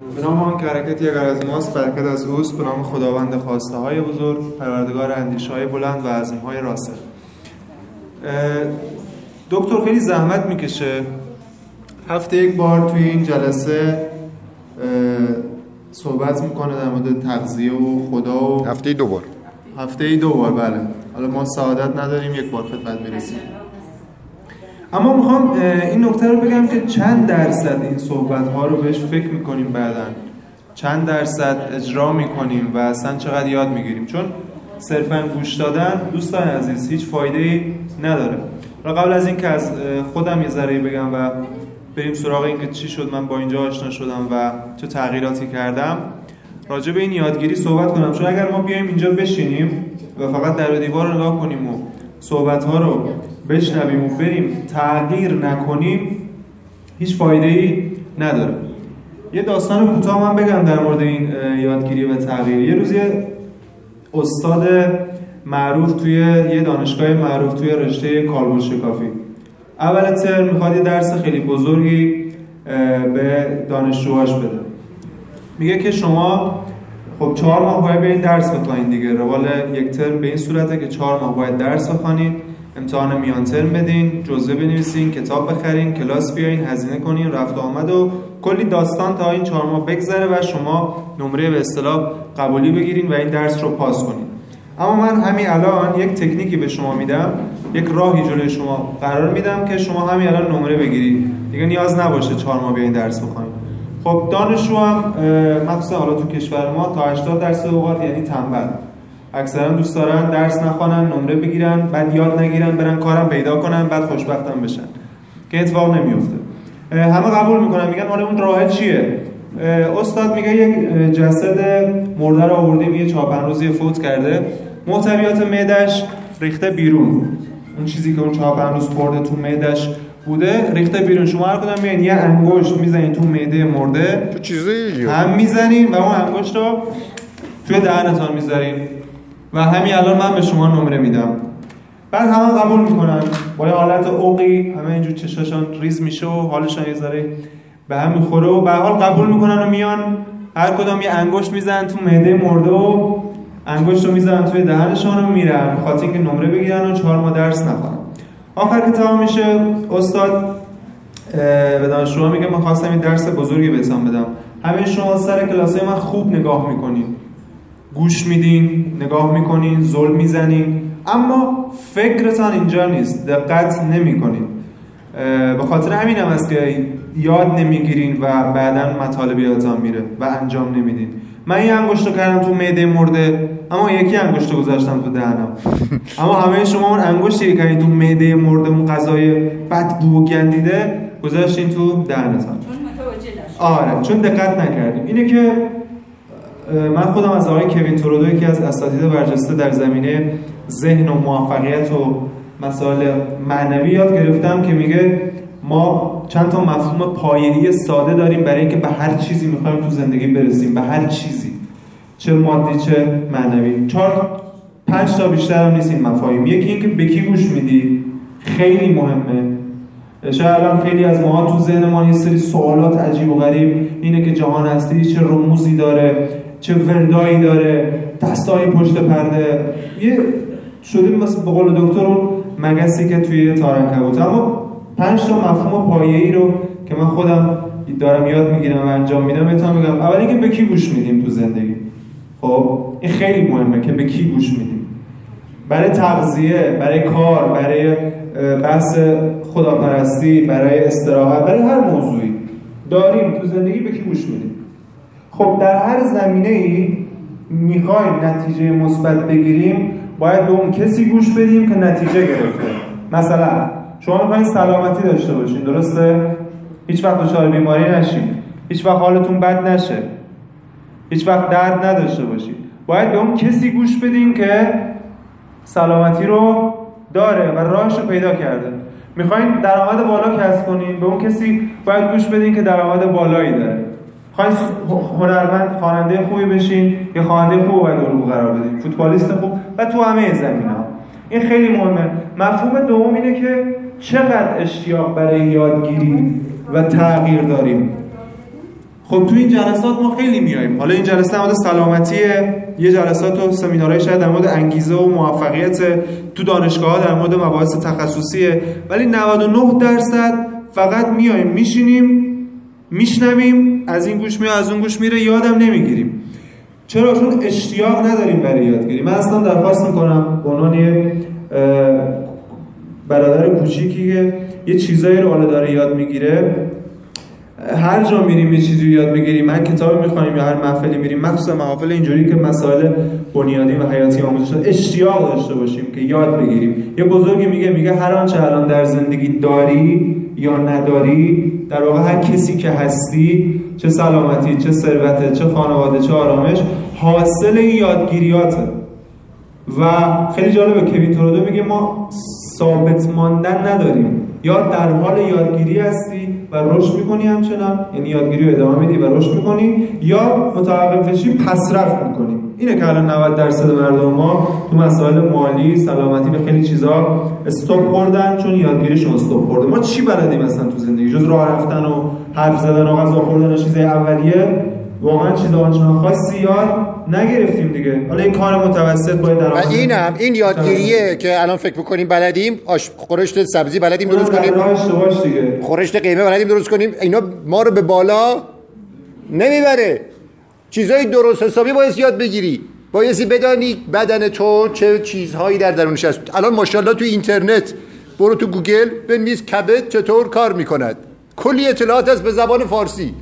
به نام آن که حرکت اگر از ماست برکت از اوست به نام خداوند خواسته های بزرگ پروردگار اندیش های بلند و عظیم های راسخ دکتر خیلی زحمت می‌کشه. هفته یک بار توی این جلسه صحبت می‌کنه در مورد تغذیه و خدا و هفته دو بار. هفته دو بار بله. حالا ما سعادت نداریم یک بار خدمت می‌رسیم. اما می‌خوام این نکته رو بگم که چند درصد این صحبت ها رو بهش فکر می‌کنیم بعدا. چند درصد اجرا می‌کنیم و اصلا چقدر یاد می‌گیریم؟ چون صرفا گوش دادن دوستان عزیز هیچ فایده ای نداره. و قبل از اینکه از خودم یه ذره بگم و بریم سراغ اینکه چی شد من با اینجا آشنا شدم و چه تغییراتی کردم راجع به این یادگیری صحبت کنم. چون اگر ما بیایم اینجا بشینیم و فقط در دیوار رو نگاه کنیم و صحبت ها رو بشنویم و بریم. تغییر نکنیم هیچ فایده ای نداره. یه داستان کوتاه من بگم در مورد این یادگیری و تغییر. یه روز یه استاد معروف توی یه دانشگاه معروف توی رشته کالبد شکافی. اول ترم می‌خواد یه درس خیلی بزرگی به دانشجوهاش بده. میگه که شما خب چهار ماه باید به این درس بخواین دیگه. روال یک ترم به این صورته که چهار ماه باید درس بخوانید. امتحان میان ترم بدین جزوه بنویسین کتاب بخرین کلاس بیاین هزینه کنین رفت آمد و کلی داستان تا این چهار ماه بگذره و شما نمره به اصطلاح قبولی بگیرین و این درس رو پاس کنین. اما من همین الان یک تکنیکی به شما میدم یک راهی جلوی شما قرار میدم که شما همین الان نمره بگیرید دیگه نیاز نباشه چهار ماه بیاین درس بخواین. خب دانشجو هم مخصوصا حالا تو کشور ما تا 80 درصد اوقات یعنی تنبل. اکثرا دوست دارن درس نخوانن نمره بگیرن بعد یاد نگیرن برن کارم پیدا کنن بعد خوشبختم بشن. که اتفاق نمیفته همه قبول می‌کنن میگن حالا اون راه چیه؟ استاد میگه یک جسد مرده رو آوردیم یه چهار روزی فوت کرده. محتویات معدش ریخته بیرون. اون چیزی که اون چهار روز خورده تو معدش بوده ریخته بیرون. شما هر کدوم میان یه انگشت می‌زنین تو معده مرده. تو چیزی؟ هم می‌زنین و اون انگشت رو توی دهنتان می‌ذارین و همین الان من به شما نمره میدم. بعد همه قبول می‌کنن. با یه حالت اوقی همه اینجور چشاشان ریز میشه و حالشان یه به هم می‌خوره و به حال قبول می‌کنن و میان. هر کدام یه انگشت می‌زنن تو معده مرده و انگشت رو می‌زنن توی دهنشان و میرن. خاطر اینکه نمره بگیرن و چهار ماه درس نخوانن آخر که تمام میشه استاد به دانشجوها میگه من خواستم این درس بزرگی بهتون بدم. همه شما سر کلاسای من خوب نگاه می‌کنین. گوش میدین نگاه می‌کنین ظلم می‌زنین. اما فکرتان اینجا نیست دقت نمی‌کنین. به خاطر همین هم است که یاد نمی‌گیرین و بعدا مطالب یادتان میره و انجام نمیدین. من این انگشت رو کردم تو معده مرده اما یکی انگشت رو گذاشتم تو دهنم. اما همه شما اون انگشتی که کردین تو معده مرده اون غذای بد بو گندیده گذاشتین تو دهنتان. آره چون دقت نکردیم. اینه که من خودم از آقای کوین تورودو یکی از اساتید برجسته در زمینه ذهن و موفقیت و مسائل معنوی یاد گرفتم که میگه ما چند تا مفهوم پایه‌ای ساده داریم برای اینکه به هر چیزی می‌خوایم تو زندگی برسیم به هر چیزی. چه مادی چه معنوی. چهار پنج تا بیشتر هم نیست این مفاهیم. یکی اینکه به کی گوش میدی؟ خیلی مهمه. شاید الان خیلی از ما تو ذهن ما یه سری سوالات عجیب و غریب اینه که جهان هستی چه رموزی داره چه وردایی داره دستای پشت پرده. یه شدیم مثل به قول دکتر اون مگسی که توی تارنکبوت اما پنج تا مفهوم پایه‌ای رو که من خودم دارم یاد می‌گیرم و انجام میدم بهتون میگم. اول اینکه به کی گوش میدیم تو زندگی؟ خب این خیلی مهمه که به کی گوش میدیم. برای تغذیه برای کار برای بحث خداپرستی برای استراحت برای هر موضوعی. داریم تو زندگی به کی گوش میدیم؟ خب در هر زمینه ای می‌خوایم نتیجه مثبت بگیریم باید به اون کسی گوش بدیم که نتیجه گرفته. مثلا شما می‌خواین سلامتی داشته باشین درسته؟ هیچ وقت دچار بیماری نشین. هیچ وقت حالتون بد نشه. هیچ وقت درد نداشته باشید باید به اون کسی گوش بدین که سلامتی رو داره و راهش رو پیدا کرده. می‌خواین درآمد بالا کسب کنین به اون کسی باید گوش بدین که درآمد بالایی داره. خواهید هنرمند خواننده خوبی بشین یه خواننده خوب باید الگو قرار بدین فوتبالیست خوب و تو همه زمین ها این خیلی مهمه. مفهوم دوم اینه که چقدر اشتیاق برای یادگیری و تغییر داریم. خب تو این جلسات ما خیلی میایم حالا این جلسه در مورد سلامتیه یه جلسات و سمینارهای شاید در مورد انگیزه و موفقیت تو دانشگاه در مورد مباحث تخصصیه. ولی 99 درصد فقط میایم میشینیم میشنویم از این گوش میاد از اون گوش میره یادم نمی‌گیریم. چرا؟ چون اشتیاق نداریم برای یادگیری من اصلا درخواست می‌کنم عنوان برادر کوچیکی که یه چیزایی رو حالا داره یاد می‌گیره هر جا میریم یه چیزی یاد بگیریم هر کتابی می‌خوانیم یا هر محفلی میریم مخصوصا محافل اینجوری که مسائل بنیادی و حیاتی آموزش اشتیاق داشته باشیم که یاد بگیریم. یه بزرگی میگه میگه هر آنچه الان در زندگی داری یا نداری در واقع هر کسی که هستی چه سلامتی چه ثروت چه خانواده چه آرامش حاصل این یادگیریاته. و خیلی جالبه کوین تورودو میگه ما ثابت ماندن نداریم. یا در حال یادگیری هستی و رشد می‌کنی همچنان یعنی یادگیری رو ادامه میدی و رشد می‌کنی یا متوقف بشی پس رفت می‌کنی. اینه که الان 90 درصد مردم ما تو مسائل مالی سلامتی و خیلی چیزا استوب خوردن چون یادگیریشون استوب خورده. ما چی بلدیم مثلا تو زندگی؟ جز راه رفتن و حرف زدن و غذا خوردن و چیزای اولیه؟ واقعا چیز آنچنان خاصی یاد نگرفتیم دیگه. حالا این کار متوسط باید در و اینم این یادگیریه که الان فکر می‌کنیم بلدیم آش خورشت سبزی بلدیم درست کنیم. دیگه. خورشت قیمه بلدیم درست کنیم. اینا ما رو به بالا نمی‌بره. چیزای درست حسابی باید یاد بگیری. بایستی بدانی بدن تو چه چیزهایی در درونش هست. الان ماشاءالله تو اینترنت. برو تو گوگل بنویس کبد چطور کار می‌کند. کلی اطلاعات هست به زبان فارسی.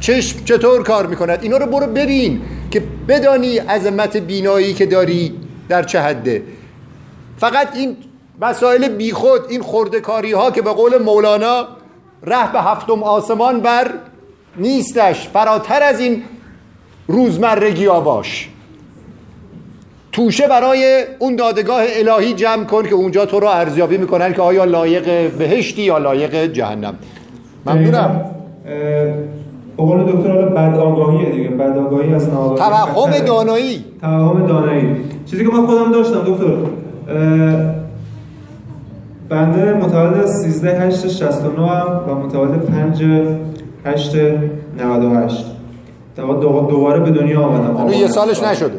چشم چطور کار می‌کند. اینا رو برو ببین که بدانی عظمت بینایی که داری در چه حده. فقط این مسائل بیخود این خردکاری ها که به قول مولانا ره به هفتم آسمان بر نیستش. فراتر از این روزمرگی باش توشه برای اون دادگاه الهی جمع کن که اونجا تو رو ارزیابی می‌کنن که آیا لایق بهشتی یا لایق جهنم. ممنونم قول دکتر حالا بد آگاهیه دیگه. بد آگاهی از ناآگاهی توهم دانایی. توهم دانایی. چیزی که من خودم داشتم دکتر بنده متولد 13 8 69 هم و متولد 5 8 98 دوباره به دنیا آمدم. یه سالش نشده.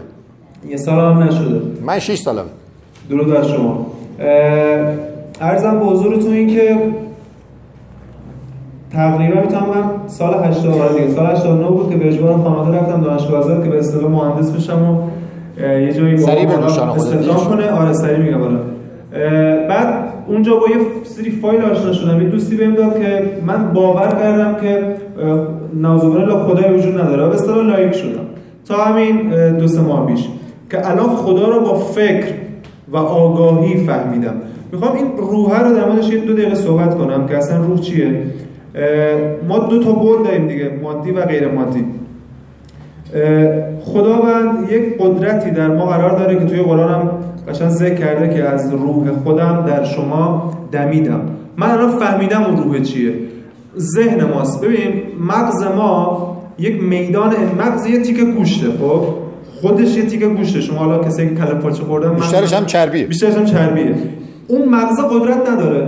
یه سال هم نشده. من 6 سالم درود بر شما. ارزم به حضورتون این که تقریبا می‌تونم من سال 80 دیگه. سال 89 بود که به اجبار خانواده رفتم دانشگاه آزاد که به اصطلاح مهندس بشم و یه جایی با استخدام کنه. آره سری میگم بالا بعد اونجا با یه سری فایل آشنا شدم. یه دوستی بهم داد که من باور کردم که نازوبره لا خدای وجود نداره. به اصطلاح لایک شدم تا همین دو سه ماه پیش که الان خدا رو با فکر و آگاهی فهمیدم. می‌خوام این روحه رو در موردش دو دقیقه صحبت کنم که اصلا روح چیه. ما دو تا بود داریم دیگه مادی و غیر مادی. خداوند یک قدرتی در ما قرار داره که توی قرآن هم قشن ذکر کرده که از روح خودم در شما دمیدم. من الان فهمیدم اون روح چیه. ذهن ماست. ببین مغز ما یک میدان مغز یه تیکه گوشته خب؟ خودش یه تیکه گوشته. شما حالا کسی که کله پاچه خوردن بیشترش هم چربیه. بیشترش هم چربیه. اون مغز قدرت نداره.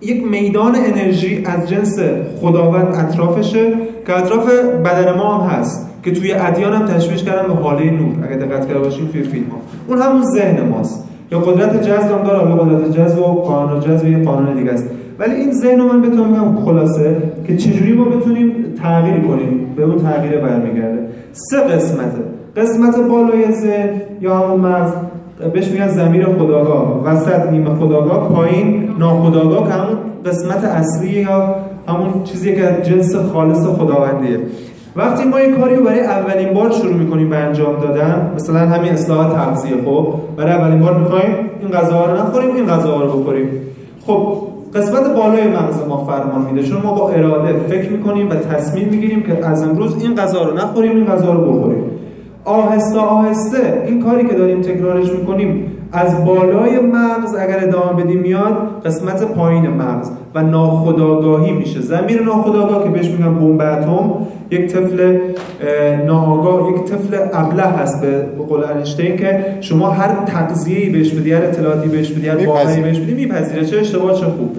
یک میدان انرژی از جنس خداوند اطرافشه که اطراف بدن ما هم هست که توی ادیان هم تشبیهش کردن به حاله نور. اگه دقت کرده باشین توی فیلم ها. اون همون ذهن ماست. یا قدرت جذب هم داره. قدرت جذب و قانون جذب یه قانون دیگه است. ولی این ذهن من بهتون میگم خلاصه که چجوری ما بتونیم تغییر کنیم به اون تغییر برمیگرده. سه قسمته. قسمت بالای ذهن یا همون مغز بهش میگن زمیر خداگاه. وسط نیمه خداگاه پایین ناخداگاه که همون قسمت اصلی یا همون چیزی که جنس خالص خداوندیه. وقتی ما یه کاری رو برای اولین بار شروع می‌کنیم به انجام دادن مثلا همین اصلاح تغذیه خب؟ برای اولین بار می‌خوایم این غذاها رو نخوریم این غذاها رو بخوریم. خب قسمت بالای مغز ما فرمان میده. چون ما با اراده فکر می‌کنیم و تصمیم می‌گیریم که از امروز این غذا رو نخوریم این غذا رو بخوریم. آهسته آهسته این کاری که داریم تکرارش می‌کنیم از بالای مغز اگر ادامه بدیم میاد قسمت پایین مغز. و ناخداگاهی میشه. زمین ناخداگاه که بهش میگن بمب اتم یک طفل ناآگاه یک طفل ابله هست به قول انشتین که شما هر تغذیه‌ای بهش بدی هر اطلاعاتی بهش بدی هر باوری بهش بدی میپذیره. چه اشتباه چه خوب.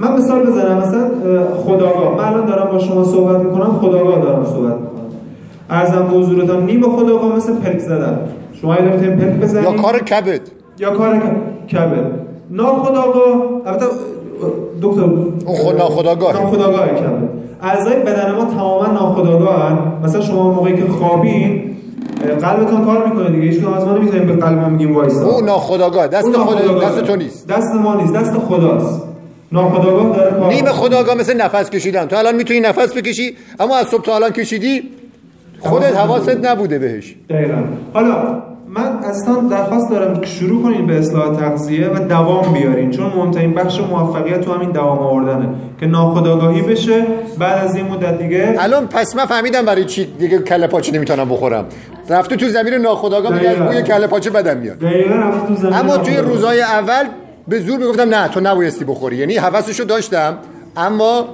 من مثال بزنم. مثلا خداگاه. من الان دارم با شما صحبت می‌کنم خداگاه دارم صحبت می‌کنم. ارزم به حضورتان نیم خداگاه مثل پلک زدن. شما می‌تونید پلک بزنید یا کار کبد. یا کار کبد. ناخداگاه البته دکتر اون خود ناخداگاه ناخداگاه کبد اعضای بدن ما تماما ناخداگاه مثلا شما موقعی که خوابین قلبتون کار می‌کنه دیگه. هیچ از ما نمی‌تونیم به قلب ما میگیم وایسا. اون ناخداگاه دست خود دست تو نیست دست ما نیست. دست خداست. ناخداگاه داره کار نیم خداگاه مثل نفس کشیدن. تو الان می‌تونی نفس بکشی اما از صبح تا الان کشیدی خودت حواست نبوده بهش. دقیقا. حالا من اصلا درخواست دارم که شروع کنین به اصلاح تغذیه و دوام بیارین چون مهمترین بخش موفقیت تو همین دوام آوردنه که ناخداگاهی بشه. بعد از این مدت دیگه الان پس من فهمیدم برای چی دیگه کله پاچه نمی‌تونم بخورم. رفته تو زمین ناخداگاه میگه از بوی کله پاچه بدم میاد. تو زمین اما توی روزهای اول به زور می‌گفتم نه تو نبایستی بخوری. یعنی حواسشو داشتم اما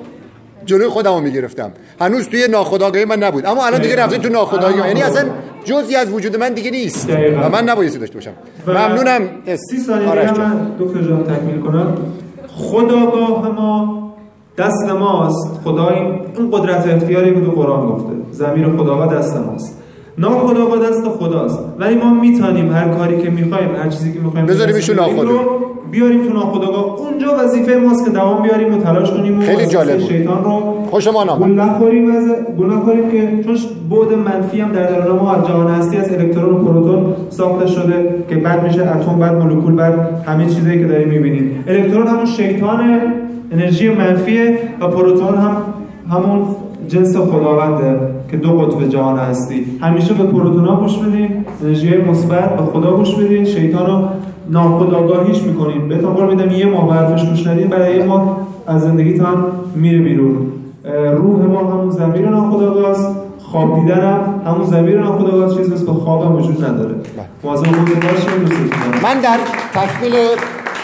جلوی خودمو می‌گرفتم. هنوز توی ناخودآگاهی من نبود. اما الان دیگه رفته تو ناخودآگاهی یعنی اصلا جزئی از وجود من دیگه نیست. و من نبایستی داشته باشم. ممنونم. سی ثانیه من دکتر جان تکمیل کنم. خداگاه ما دست ماست. خدا این قدرت اختیاری که تو قرآن گفته. زمیر خداگاه دست ماست. ناخداگاه دست خداست. ولی ما می‌تونیم هر کاری که می‌خوایم هر چیزی که می‌خوایم بذاریم ایشون بیاریم تو ناخداگاه اونجا وظیفه ماست که دوام بیاریم و تلاش کنیم و خیلی جالب شیطان رو خوش ما گول نخوریم از گول نخوریم که چون بعد منفی هم در درون ما از جهان هستی از الکترون و پروتون ساخته شده که بعد میشه اتم بعد مولکول بعد همه چیزایی که داریم می‌بینیم. الکترون همون شیطان انرژی منفیه و پروتون هم همون جنس خداونده که دو قطب جهان هستی. همیشه به پروتونا گوش بدین انرژی مثبت به خدا گوش بدین شیطان رو ناخداگاهیش می‌کنین بهتون قول میدم یه ماه برفش گوش ندین برای یه ماه از زندگیتان میره بیرون. روح ما همون زمیر ناخداگاهست خواب دیدن هم همون زمیر ناخداگاه چیز نیست که خواب هم وجود نداره. مواظب خودتون باشین من در تکمیل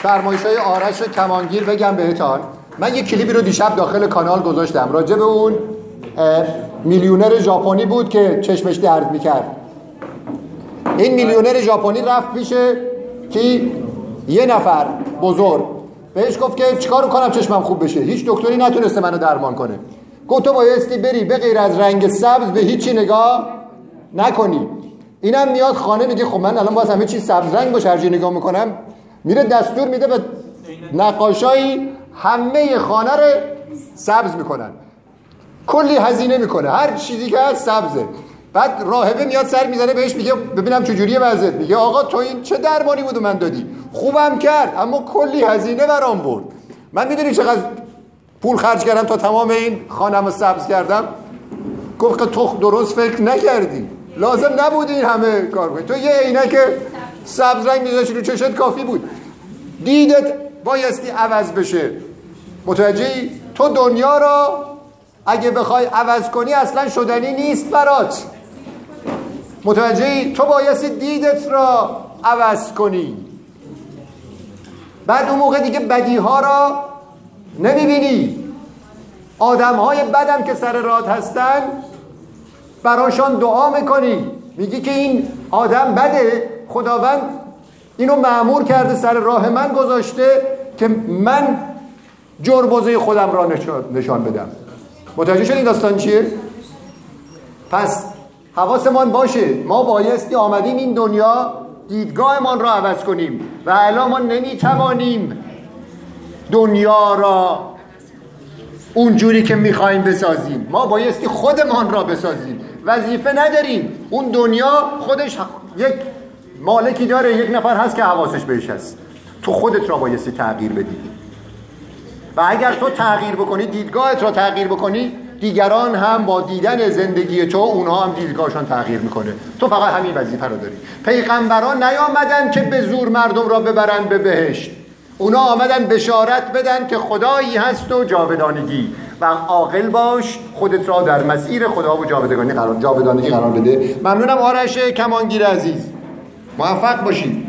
فرمایش های آرش کمانگیر بگم بهتان. من یه کلیپی رو دیشب داخل کانال گذاشتم. راجع به اون میلیونر ژاپنی بود که چشمش درد می‌کرد. این میلیونر ژاپنی رفت پیش کی یه نفر بزرگ بهش گفت که چیکار کنم چشمم خوب بشه. هیچ دکتری نتونسته منو درمان کنه. گفت تو بایستی بری به غیر از رنگ سبز به هیچی نگاه نکنی. اینم میاد خانه میگه خب من الان باز همه چیز سبز رنگ باشه هرچی نگاه می‌کنم. میره دستور میده به نقاشایی همه خانه رو سبز می‌کنن. کلی هزینه می‌کنه. هر چیزی که هست سبزه. بعد راهبه میاد سر می‌زنه بهش میگه ببینم چجوریه وضعیت. میگه آقا تو این چه درمانی بود من دادی؟ خوبم کرد اما کلی هزینه برام برد. من می‌دونی چقدر پول خرج کردم تا تمام این خانم رو سبز کردم؟ گفت که تو درست فکر نکردی. لازم نبود این همه کار کنی. تو یه عینک سبز رنگ میذاشی رو چشت کافی بود. دیدت بایستی عوض بشه. متوجهی؟ تو دنیا را اگه بخوای عوض کنی اصلا شدنی نیست برات. متوجهی؟ تو بایستی دیدت را عوض کنی. بعد اون موقع دیگه بدی ها را نمی‌بینی. آدم های بدم که سر راد هستن براشان دعا می‌کنی. میگی که این آدم بده. خداوند اینو معمور کرده سر راه من گذاشته که من جربوزه خودم را نشان بدم. متوجه شد این داستان چیه؟ پس حواسمان باشه. ما بایستی آمدیم این دنیا دیدگاهمان را عوض کنیم و الان ما نمی‌توانیم دنیا را اونجوری که می‌خوایم بسازیم. ما بایستی خودمان را بسازیم. وظیفه نداریم. اون دنیا خودش یک مالکی داره یک نفر هست که حواسش بهش هست. تو خودت را بایستی تغییر بدی. و اگر تو تغییر بکنی دیدگاهت را تغییر بکنی دیگران هم با دیدن زندگی تو اونها هم دیدگاهشان تغییر می‌کنه. تو فقط همین وظیفه رو داری. پیغمبران نیامدن که به زور مردم را ببرن به بهشت. اونا آمدن بشارت بدن که خدایی هست و جاودانگی. و عاقل باش خودت را در مسیر خدا و جاودانگی قرار جاودانگی قرار بده. ممنونم آرش کمانگیر عزیز. موفق باشید